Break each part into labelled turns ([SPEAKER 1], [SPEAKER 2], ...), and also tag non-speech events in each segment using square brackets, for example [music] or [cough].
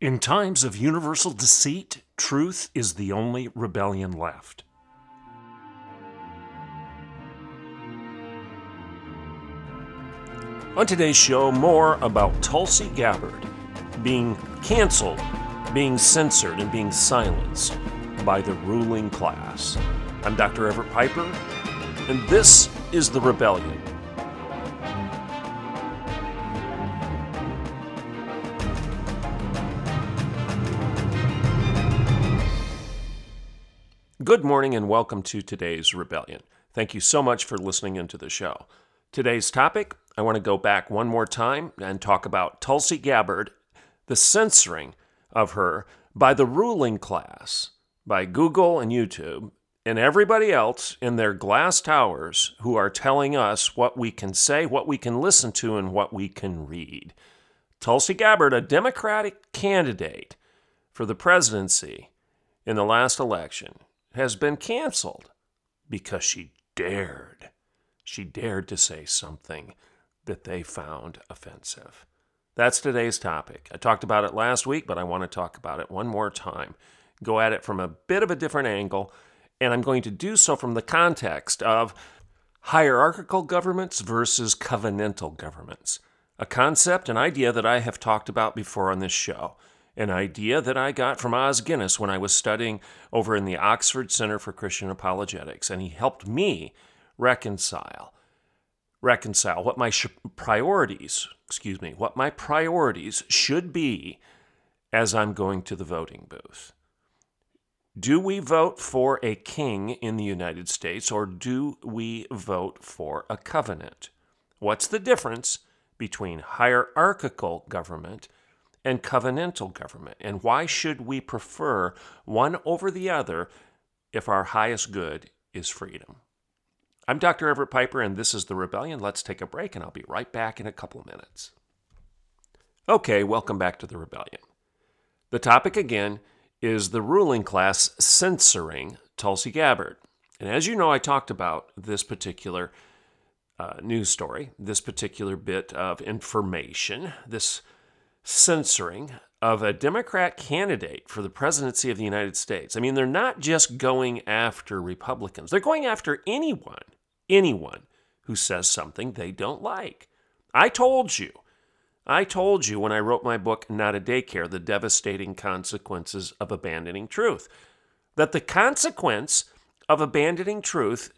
[SPEAKER 1] In times of universal deceit, truth is the only rebellion left. On today's show, more about Tulsi Gabbard being canceled, being censored, and being silenced by the ruling class. I'm Dr. Everett Piper, and this is The Rebellion. Good morning and welcome to today's Rebellion. Thank you so much for listening into the show. Today's topic I want to go back one more time and talk about Tulsi Gabbard, the censoring of her by the ruling class, by Google and YouTube, and everybody else in their glass towers who are telling us what we can say, what we can listen to, and what we can read. Tulsi Gabbard, a Democratic candidate for the presidency in the last election, has been canceled because she dared. She dared to say something that they found offensive. That's today's topic. I talked about it last week, but I want to talk about it one more time. Go at it from a bit of a different angle, and I'm going to do so from the context of hierarchical governments versus covenantal governments, a concept, an idea that I have talked about before on this show an idea that I got from Os Guinness when I was studying over in the Oxford Center for Christian Apologetics, and he helped me reconcile reconcile what my sh- priorities, excuse me, what my priorities should be as I'm going to the voting booth. Do we vote for a king in the United States or do we vote for a covenant? What's the difference between hierarchical government and covenantal government. And why should we prefer one over the other if our highest good is freedom? I'm Dr. Everett Piper, and this is The Rebellion. Let's take a break, and I'll be right back in a couple of minutes. Okay, welcome back to The Rebellion. The topic again is the ruling class censoring Tulsi Gabbard. And as you know, I talked about this particular uh, news story, this particular bit of information, this censoring of a Democrat candidate for the presidency of the United States. I mean, they're not just going after Republicans, they're going after anyone, anyone who says something they don't like. I told you. I told you when I wrote my book, Not a Daycare The Devastating Consequences of Abandoning Truth, that the consequence of abandoning truth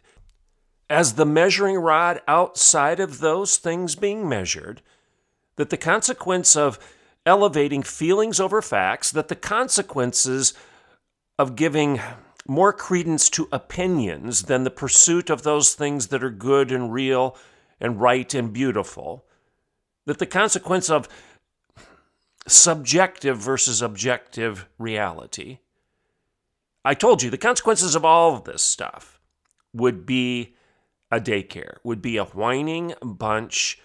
[SPEAKER 1] as the measuring rod outside of those things being measured, that the consequence of elevating feelings over facts, that the consequences of giving more credence to opinions than the pursuit of those things that are good and real and right and beautiful, that the consequence of subjective versus objective reality. I told you the consequences of all of this stuff would be a daycare, would be a whining bunch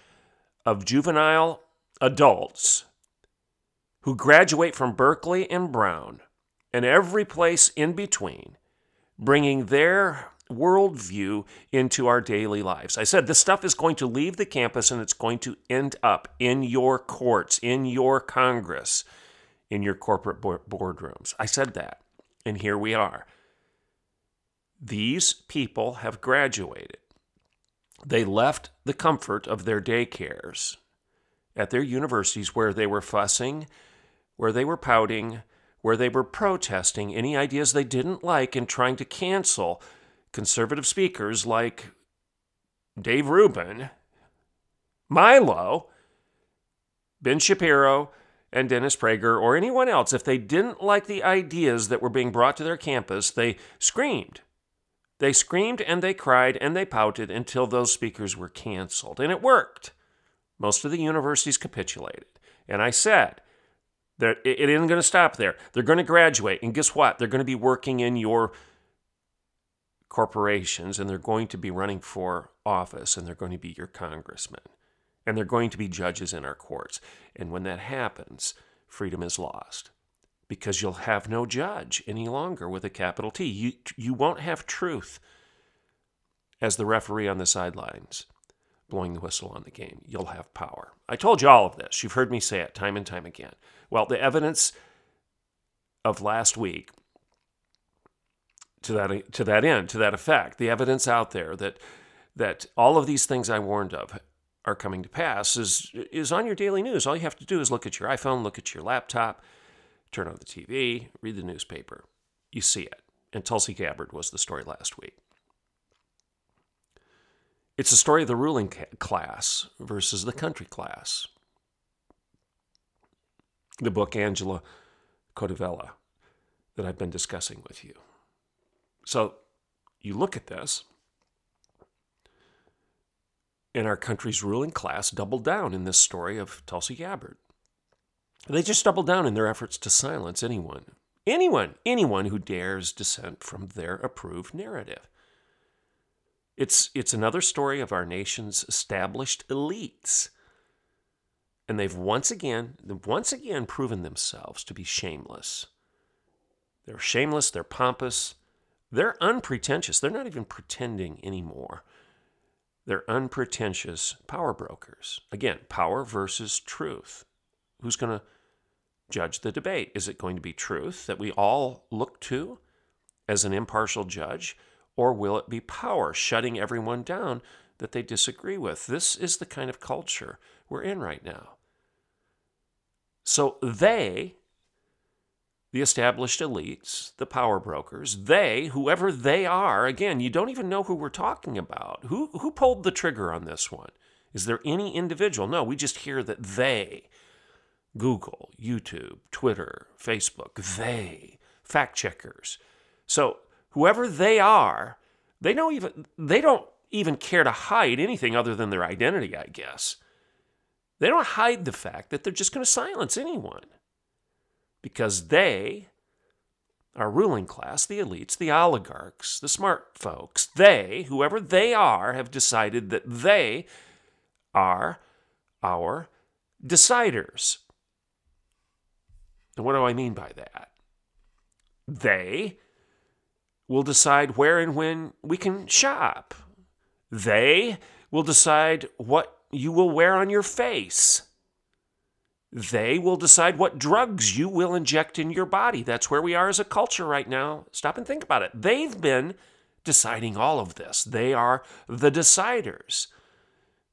[SPEAKER 1] of juvenile adults who graduate from Berkeley and Brown and every place in between, bringing their worldview into our daily lives. I said this stuff is going to leave the campus and it's going to end up in your courts, in your Congress, in your corporate boardrooms. I said that. And here we are. These people have graduated. They left the comfort of their daycares at their universities where they were fussing where they were pouting, where they were protesting any ideas they didn't like and trying to cancel conservative speakers like Dave Rubin, Milo, Ben Shapiro, and Dennis Prager, or anyone else, if they didn't like the ideas that were being brought to their campus, they screamed. They screamed and they cried and they pouted until those speakers were canceled. And it worked. Most of the universities capitulated. And I said, They're, it isn't going to stop there. They're going to graduate. And guess what? They're going to be working in your corporations and they're going to be running for office and they're going to be your congressmen and they're going to be judges in our courts. And when that happens, freedom is lost because you'll have no judge any longer with a capital T. You, you won't have truth as the referee on the sidelines blowing the whistle on the game. You'll have power. I told you all of this. You've heard me say it time and time again. Well, the evidence of last week to that to that end, to that effect, the evidence out there that that all of these things I warned of are coming to pass is is on your daily news. All you have to do is look at your iPhone, look at your laptop, turn on the TV, read the newspaper. You see it. And Tulsi Gabbard was the story last week. It's a story of the ruling class versus the country class. The book Angelo Codevilla that I've been discussing with you. So you look at this, and our country's ruling class doubled down in this story of Tulsi Gabbard. They just doubled down in their efforts to silence anyone, anyone, anyone who dares dissent from their approved narrative. It's, it's another story of our nation's established elites. And they've once again, once again proven themselves to be shameless. They're shameless, they're pompous, they're unpretentious. They're not even pretending anymore. They're unpretentious power brokers. Again, power versus truth. Who's going to judge the debate? Is it going to be truth that we all look to as an impartial judge? Or will it be power shutting everyone down that they disagree with? This is the kind of culture we're in right now. So they the established elites, the power brokers, they, whoever they are, again, you don't even know who we're talking about. Who, who pulled the trigger on this one? Is there any individual? No, we just hear that they, Google, YouTube, Twitter, Facebook, they, fact checkers. So whoever they are, they don't even they don't even care to hide anything other than their identity, I guess. They don't hide the fact that they're just going to silence anyone because they our ruling class, the elites, the oligarchs, the smart folks, they, whoever they are, have decided that they are our deciders. And what do I mean by that? They will decide where and when we can shop. They will decide what you will wear on your face. They will decide what drugs you will inject in your body. That's where we are as a culture right now. Stop and think about it. They've been deciding all of this. They are the deciders.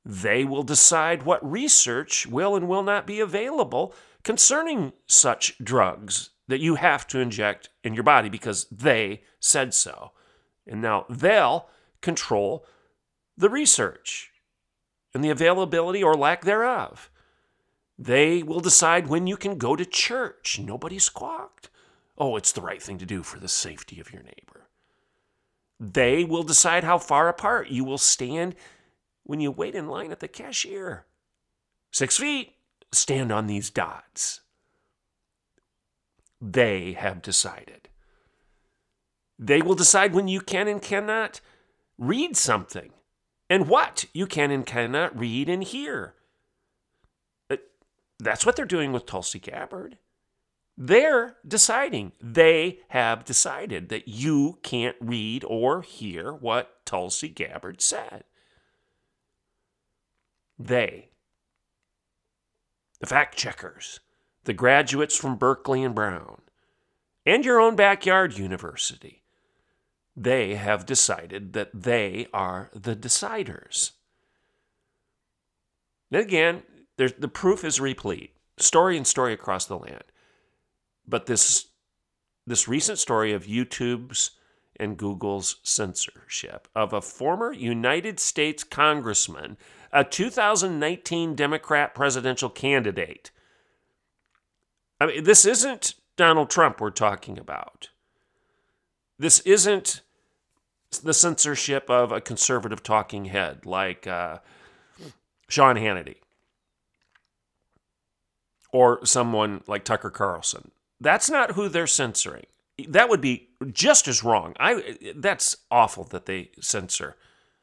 [SPEAKER 1] They will decide what research will and will not be available concerning such drugs that you have to inject in your body because they said so. And now they'll control the research and the availability or lack thereof. They will decide when you can go to church. Nobody squawked. Oh, it's the right thing to do for the safety of your neighbor. They will decide how far apart you will stand when you wait in line at the cashier. Six feet, stand on these dots. They have decided. They will decide when you can and cannot read something and what you can and cannot read and hear. Uh, that's what they're doing with Tulsi Gabbard. They're deciding. They have decided that you can't read or hear what Tulsi Gabbard said. They, the fact checkers, the graduates from Berkeley and Brown, and your own backyard university, they have decided that they are the deciders. And again, the proof is replete, story and story across the land. But this this recent story of YouTube's and Google's censorship of a former United States congressman, a 2019 Democrat presidential candidate. I mean, this isn't Donald Trump we're talking about. This isn't the censorship of a conservative talking head like uh, Sean Hannity or someone like Tucker Carlson. That's not who they're censoring. That would be just as wrong. I that's awful that they censor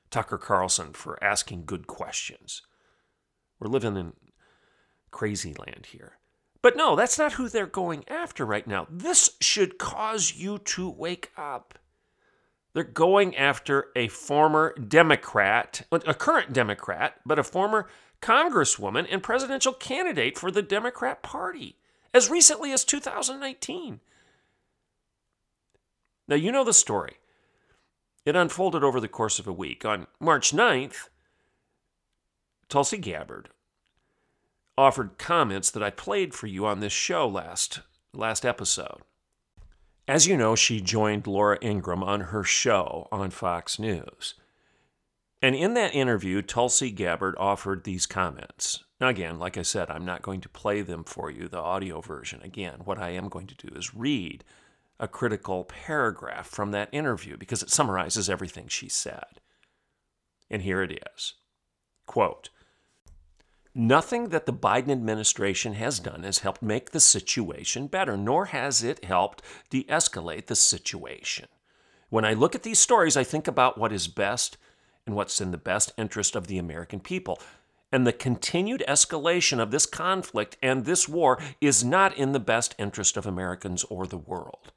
[SPEAKER 1] Tucker Carlson for asking good questions. We're living in crazy land here. But no, that's not who they're going after right now. This should cause you to wake up. They're going after a former Democrat, a current Democrat, but a former Congresswoman and presidential candidate for the Democrat Party as recently as 2019. Now, you know the story. It unfolded over the course of a week. On March 9th, Tulsi Gabbard offered comments that I played for you on this show last last episode. As you know, she joined Laura Ingraham on her show on Fox News. And in that interview, Tulsi Gabbard offered these comments. Now, again, like I said, I'm not going to play them for you, the audio version. Again, what I am going to do is read a critical paragraph from that interview because it summarizes everything she said. And here it is Quote, Nothing that the Biden administration has done has helped make the situation better, nor has it helped de escalate the situation. When I look at these stories, I think about what is best and what's in the best interest of the American people. And the continued escalation of this conflict and this war is not in the best interest of Americans or the world.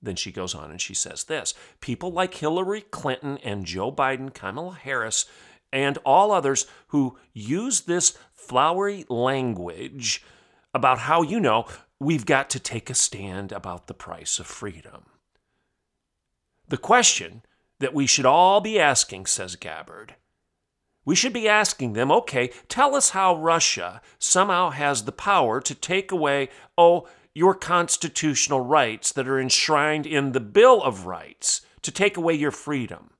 [SPEAKER 1] Then she goes on and she says this People like Hillary Clinton and Joe Biden, Kamala Harris, and all others who use this flowery language about how, you know, we've got to take a stand about the price of freedom. The question that we should all be asking, says Gabbard, we should be asking them, okay, tell us how Russia somehow has the power to take away, oh, your constitutional rights that are enshrined in the Bill of Rights, to take away your freedom.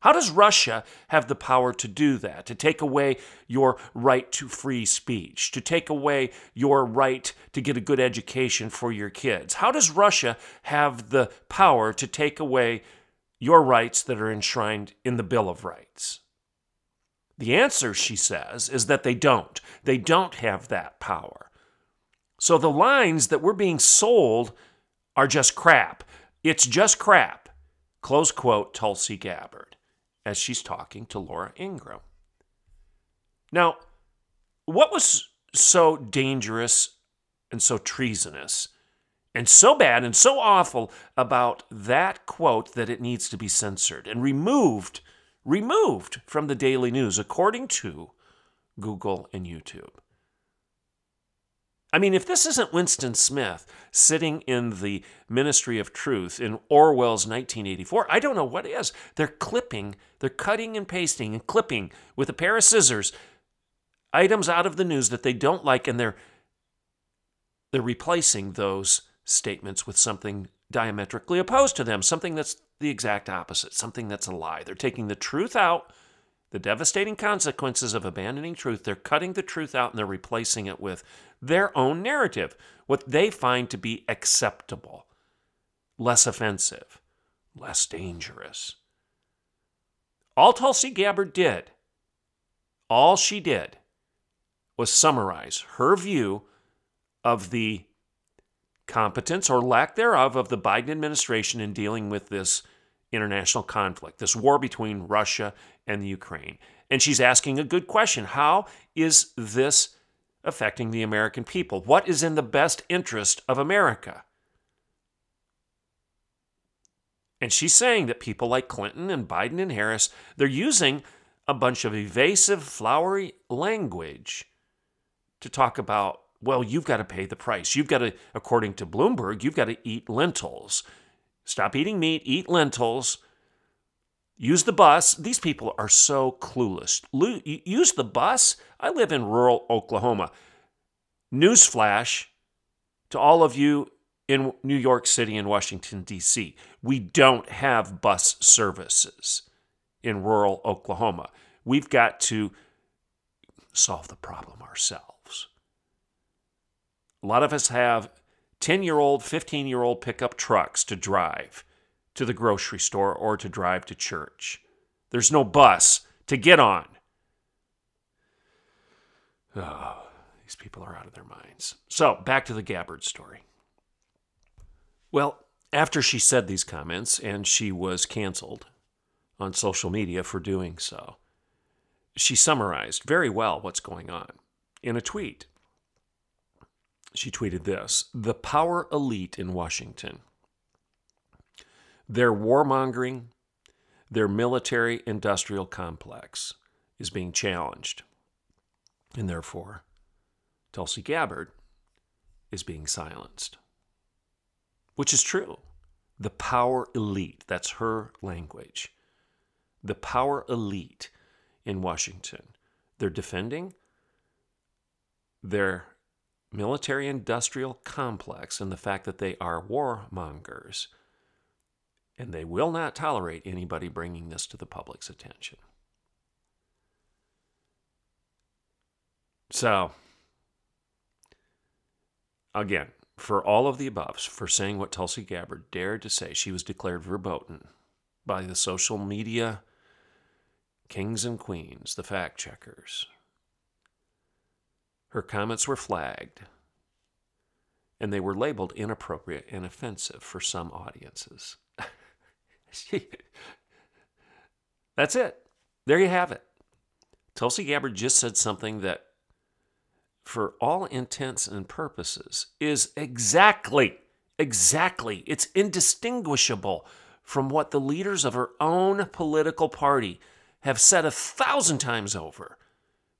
[SPEAKER 1] How does Russia have the power to do that? To take away your right to free speech, to take away your right to get a good education for your kids? How does Russia have the power to take away your rights that are enshrined in the Bill of Rights? The answer, she says, is that they don't. They don't have that power. So the lines that we're being sold are just crap. It's just crap. Close quote, Tulsi Gabbard as she's talking to Laura Ingraham. Now, what was so dangerous and so treasonous and so bad and so awful about that quote that it needs to be censored and removed removed from the daily news according to Google and YouTube. I mean, if this isn't Winston Smith sitting in the Ministry of Truth in Orwell's 1984, I don't know what is. They're clipping, they're cutting and pasting and clipping with a pair of scissors items out of the news that they don't like, and they're they're replacing those statements with something diametrically opposed to them, something that's the exact opposite, something that's a lie. They're taking the truth out, the devastating consequences of abandoning truth, they're cutting the truth out and they're replacing it with their own narrative, what they find to be acceptable, less offensive, less dangerous. All Tulsi Gabbard did, all she did, was summarize her view of the competence or lack thereof of the Biden administration in dealing with this international conflict, this war between Russia and the Ukraine. And she's asking a good question How is this affecting the American people? What is in the best interest of America? And she's saying that people like Clinton and Biden and Harris, they're using a bunch of evasive, flowery language to talk about, well, you've got to pay the price. You've got to, according to Bloomberg, you've got to eat lentils. Stop eating meat, eat lentils. Use the bus. These people are so clueless. Use the bus. I live in rural Oklahoma. Newsflash to all of you in New York City and Washington, D.C. We don't have bus services in rural Oklahoma. We've got to solve the problem ourselves. A lot of us have 10 year old, 15 year old pickup trucks to drive to the grocery store or to drive to church. There's no bus to get on. Oh, These people are out of their minds. So, back to the Gabbard story. Well, after she said these comments, and she was canceled on social media for doing so, she summarized very well what's going on in a tweet. She tweeted this The power elite in Washington, their warmongering, their military industrial complex is being challenged. And therefore, Tulsi Gabbard is being silenced which is true. The power elite, that's her language. The power elite in Washington, they're defending their military industrial complex and the fact that they are warmongers. And they will not tolerate anybody bringing this to the public's attention. So, again, for all of the above, for saying what Tulsi Gabbard dared to say, she was declared verboten by the social media kings and queens, the fact checkers. Her comments were flagged, and they were labeled inappropriate and offensive for some audiences. [laughs] [laughs] That's it. There you have it. Tulsi Gabbard just said something that for all intents and purposes, is exactly, exactly, it's indistinguishable from what the leaders of her own political party have said a thousand times over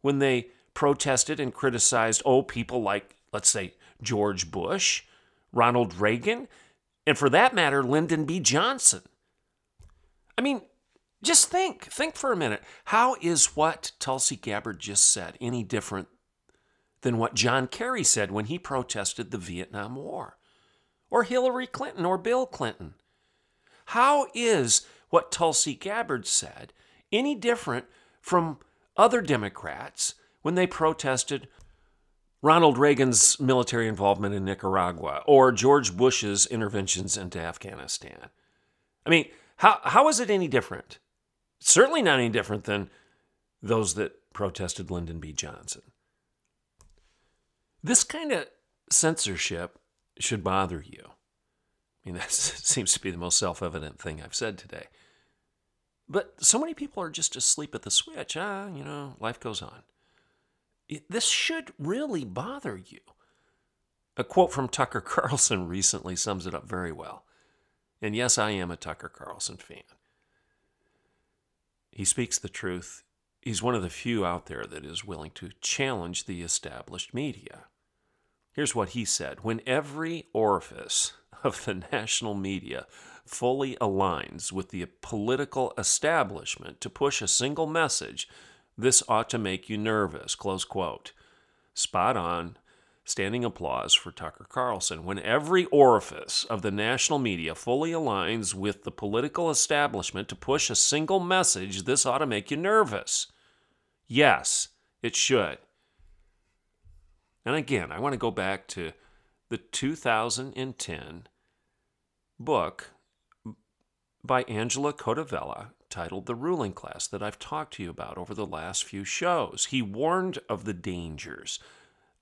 [SPEAKER 1] when they protested and criticized, oh, people like, let's say, George Bush, Ronald Reagan, and for that matter, Lyndon B. Johnson. I mean, just think, think for a minute. How is what Tulsi Gabbard just said any different than what John Kerry said when he protested the Vietnam War, or Hillary Clinton or Bill Clinton. How is what Tulsi Gabbard said any different from other Democrats when they protested Ronald Reagan's military involvement in Nicaragua or George Bush's interventions into Afghanistan? I mean, how, how is it any different? Certainly not any different than those that protested Lyndon B. Johnson. This kind of censorship should bother you. I mean, [laughs] that seems to be the most self evident thing I've said today. But so many people are just asleep at the switch. Ah, you know, life goes on. this should really bother you. A quote from Tucker Carlson [laughs] recently sums it up very well. And yes, I am a Tucker Carlson fan. He speaks the truth he's one of the few out there that is willing to challenge the established media. Here's what he said When every orifice of the national media fully aligns with the political establishment to push a single message, this ought to make you nervous. Close quote. Spot on. Standing applause for Tucker Carlson. When every orifice of the national media fully aligns with the political establishment to push a single message, this ought to make you nervous. Yes, it should. And again, I want to go back to the 2010 book by Angelo Codevilla titled The Ruling Class that I've talked to you about over the last few shows. He warned of the dangers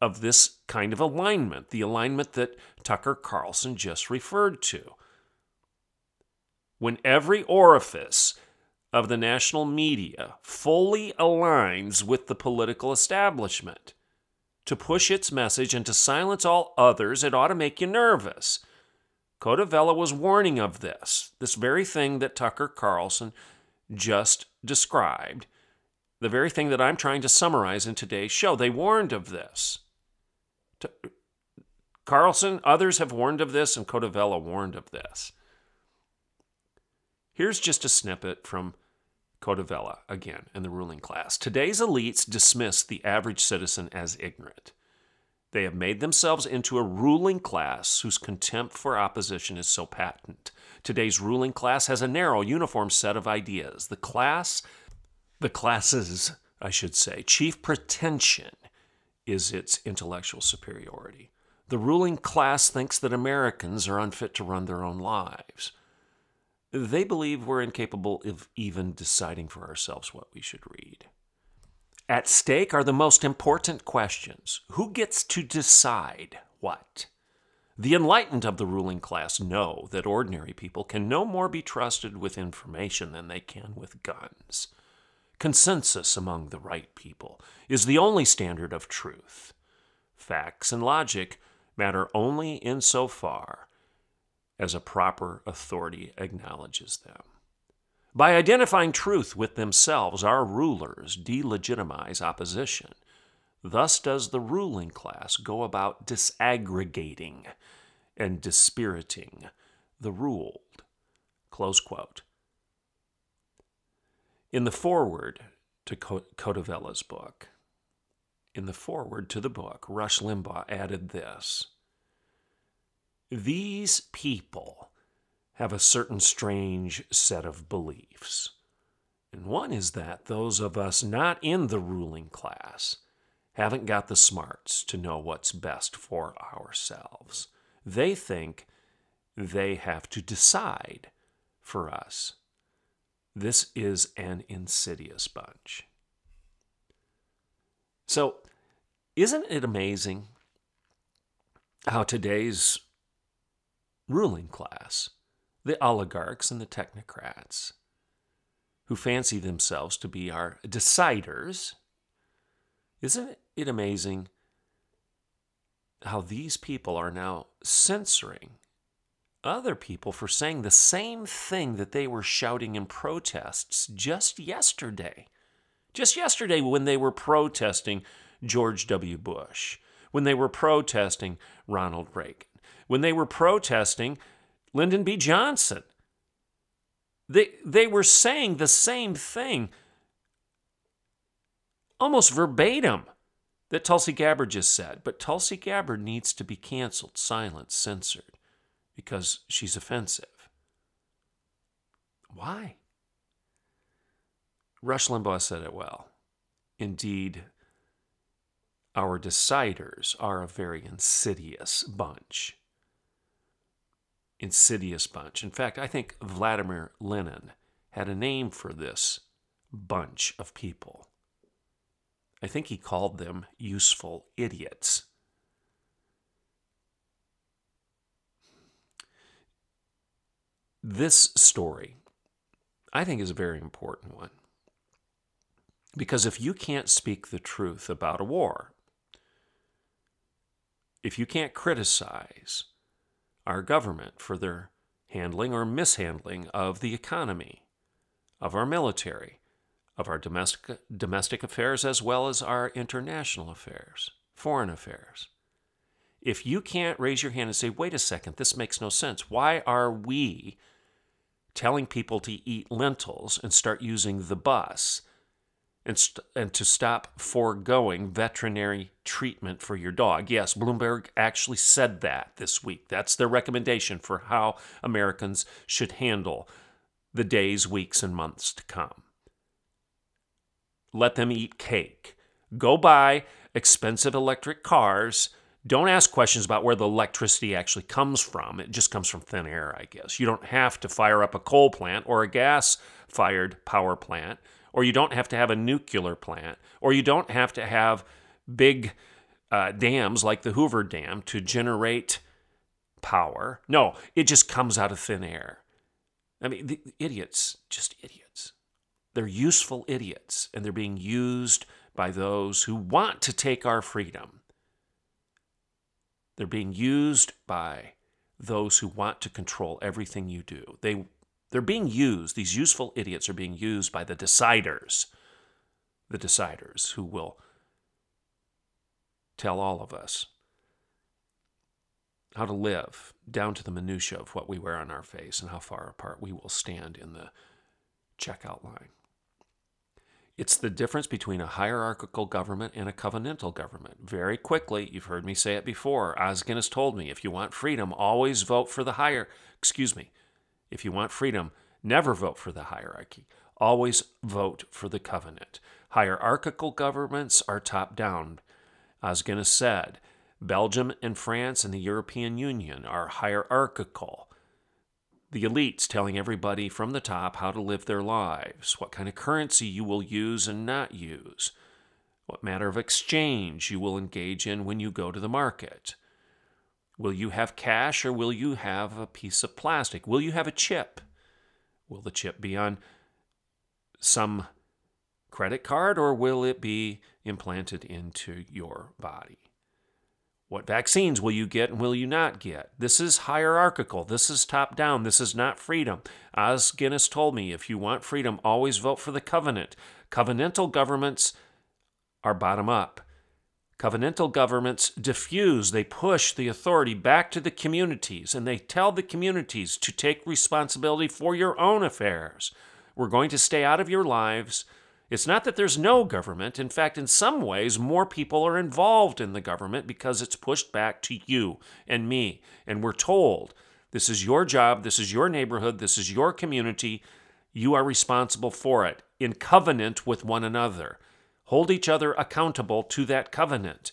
[SPEAKER 1] of this kind of alignment, the alignment that Tucker Carlson just referred to. When every orifice of the national media fully aligns with the political establishment. To push its message and to silence all others, it ought to make you nervous. Codevilla was warning of this, this very thing that Tucker Carlson just described, the very thing that I'm trying to summarize in today's show. They warned of this. Carlson, others have warned of this, and Codevilla warned of this. Here's just a snippet from Codevilla again in the ruling class. Today's elites dismiss the average citizen as ignorant. They have made themselves into a ruling class whose contempt for opposition is so patent. Today's ruling class has a narrow, uniform set of ideas. The class, the class's, I should say, chief pretension is its intellectual superiority. The ruling class thinks that Americans are unfit to run their own lives. They believe we're incapable of even deciding for ourselves what we should read. At stake are the most important questions. Who gets to decide what? The enlightened of the ruling class know that ordinary people can no more be trusted with information than they can with guns. Consensus among the right people is the only standard of truth. Facts and logic matter only insofar as a proper authority acknowledges them. By identifying truth with themselves, our rulers delegitimize opposition. Thus does the ruling class go about disaggregating and dispiriting the ruled. Close quote. In the foreword to Codevilla's book, in the foreword to the book, Rush Limbaugh added this These people have a certain strange set of beliefs. And one is that those of us not in the ruling class haven't got the smarts to know what's best for ourselves. They think they have to decide for us. This is an insidious bunch. So, isn't it amazing how today's ruling class, the oligarchs and the technocrats, who fancy themselves to be our deciders, isn't it amazing how these people are now censoring other people for saying the same thing that they were shouting in protests just yesterday. Just yesterday, when they were protesting George W. Bush, when they were protesting Ronald Reagan, when they were protesting Lyndon B. Johnson. They, they were saying the same thing, almost verbatim, that Tulsi Gabbard just said. But Tulsi Gabbard needs to be canceled, silenced, censored because she's offensive. Why? Rush Limbaugh said it well. Indeed, our deciders are a very insidious bunch. Insidious bunch. In fact, I think Vladimir Lenin had a name for this bunch of people. I think he called them useful idiots. This story, I think, is a very important one. Because if you can't speak the truth about a war, if you can't criticize our government for their handling or mishandling of the economy, of our military, of our domestic, domestic affairs, as well as our international affairs, foreign affairs. If you can't raise your hand and say, wait a second, this makes no sense, why are we telling people to eat lentils and start using the bus and, st- and to stop foregoing veterinary treatment for your dog. Yes, Bloomberg actually said that this week. That's their recommendation for how Americans should handle the days, weeks, and months to come. Let them eat cake. Go buy expensive electric cars don't ask questions about where the electricity actually comes from. It just comes from thin air, I guess. You don't have to fire up a coal plant or a gas fired power plant, or you don't have to have a nuclear plant, or you don't have to have big uh, dams like the Hoover Dam to generate power. No, it just comes out of thin air. I mean, the idiots, just idiots. They're useful idiots, and they're being used by those who want to take our freedom they're being used by those who want to control everything you do. They they're being used, these useful idiots are being used by the deciders. The deciders who will tell all of us how to live down to the minutia of what we wear on our face and how far apart we will stand in the checkout line. It's the difference between a hierarchical government and a covenantal government. Very quickly, you've heard me say it before. Os has told me if you want freedom, always vote for the higher. Excuse me. If you want freedom, never vote for the hierarchy. Always vote for the covenant. Hierarchical governments are top down. Os has said, Belgium and France and the European Union are hierarchical the elites telling everybody from the top how to live their lives, what kind of currency you will use and not use, what matter of exchange you will engage in when you go to the market. Will you have cash or will you have a piece of plastic? Will you have a chip? Will the chip be on some credit card or will it be implanted into your body? What vaccines will you get and will you not get? This is hierarchical. This is top down. This is not freedom. Os Guinness told me if you want freedom, always vote for the covenant. Covenantal governments are bottom up. Covenantal governments diffuse, they push the authority back to the communities, and they tell the communities to take responsibility for your own affairs. We're going to stay out of your lives. It's not that there's no government. In fact, in some ways, more people are involved in the government because it's pushed back to you and me. And we're told this is your job, this is your neighborhood, this is your community. You are responsible for it in covenant with one another. Hold each other accountable to that covenant.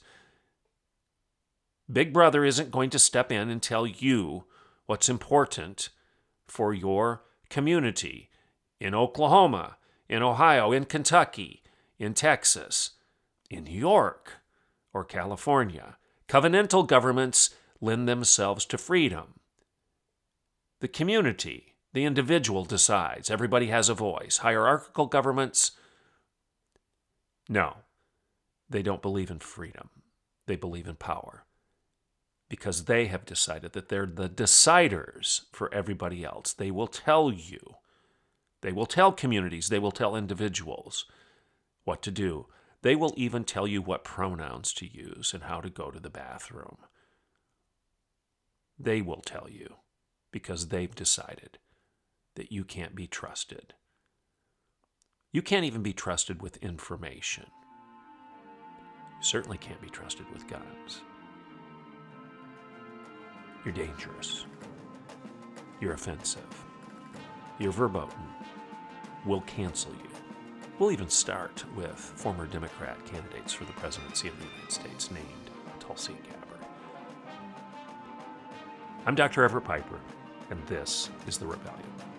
[SPEAKER 1] Big Brother isn't going to step in and tell you what's important for your community in Oklahoma in Ohio, in Kentucky, in Texas, in New York, or California. Covenantal governments lend themselves to freedom. The community, the individual decides. Everybody has a voice. Hierarchical governments, no, they don't believe in freedom. They believe in power because they have decided that they're the deciders for everybody else. They will tell you they will tell communities, they will tell individuals what to do. They will even tell you what pronouns to use and how to go to the bathroom. They will tell you because they've decided that you can't be trusted. You can't even be trusted with information. You certainly can't be trusted with guns. You're dangerous. You're offensive. You're verboten will cancel you. We'll even start with former Democrat candidates for the presidency of the United States named Tulsi Gabbard. I'm Dr. Everett Piper, and this is The Rebellion.